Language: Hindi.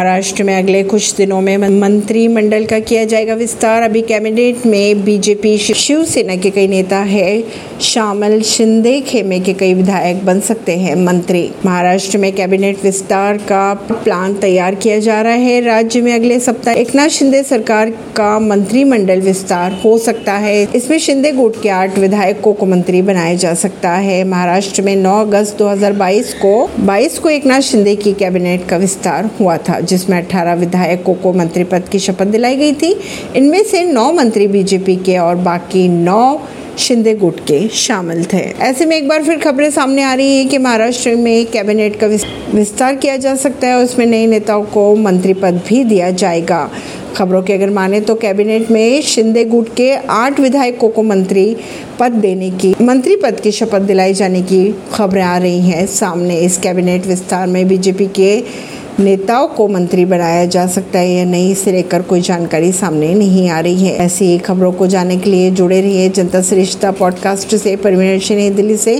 महाराष्ट्र में अगले कुछ दिनों में मंत्रिमंडल का किया जाएगा विस्तार। अभी कैबिनेट में बीजेपी शिवसेना के कई नेता है। शामिल शिंदे खेमे के कई विधायक बन सकते हैं मंत्री। महाराष्ट्र में कैबिनेट विस्तार का प्लान तैयार किया जा रहा है। राज्य में अगले सप्ताह एकनाथ शिंदे सरकार का मंत्रिमंडल विस्तार हो सकता है। इसमें शिंदे गुट के आठ विधायकों को मंत्री बनाया जा सकता है। महाराष्ट्र में नौ अगस्त 2022 को 22 को एकनाथ शिंदे की कैबिनेट का विस्तार हुआ था। जिसमें 18 विधायकों को मंत्री पद की शपथ दिलाई गई थी। इनमें से नौ मंत्री बीजेपी के और बाकी नौ शिंदे गुट के शामिल थे। ऐसे में एक बार फिर खबरें सामने आ रही हैं कि महाराष्ट्र में कैबिनेट का विस्तार किया जा सकता है उसमें नए नेताओं को मंत्री पद भी दिया जाएगा। खबरों की अगर माने तो कैबिनेट में शिंदे गुट के आठ विधायकों को मंत्री पद देने की, मंत्री पद की शपथ दिलाई जाने की खबरें आ रही हैं सामने। इस कैबिनेट विस्तार में बीजेपी के नेताओं को मंत्री बनाया जा सकता है या नहीं, इसे लेकर कोई जानकारी सामने नहीं आ रही है। ऐसी खबरों को जानने के लिए जुड़े रहिए जनता श्रेष्ठता पॉडकास्ट से। परमीन दिल्ली से।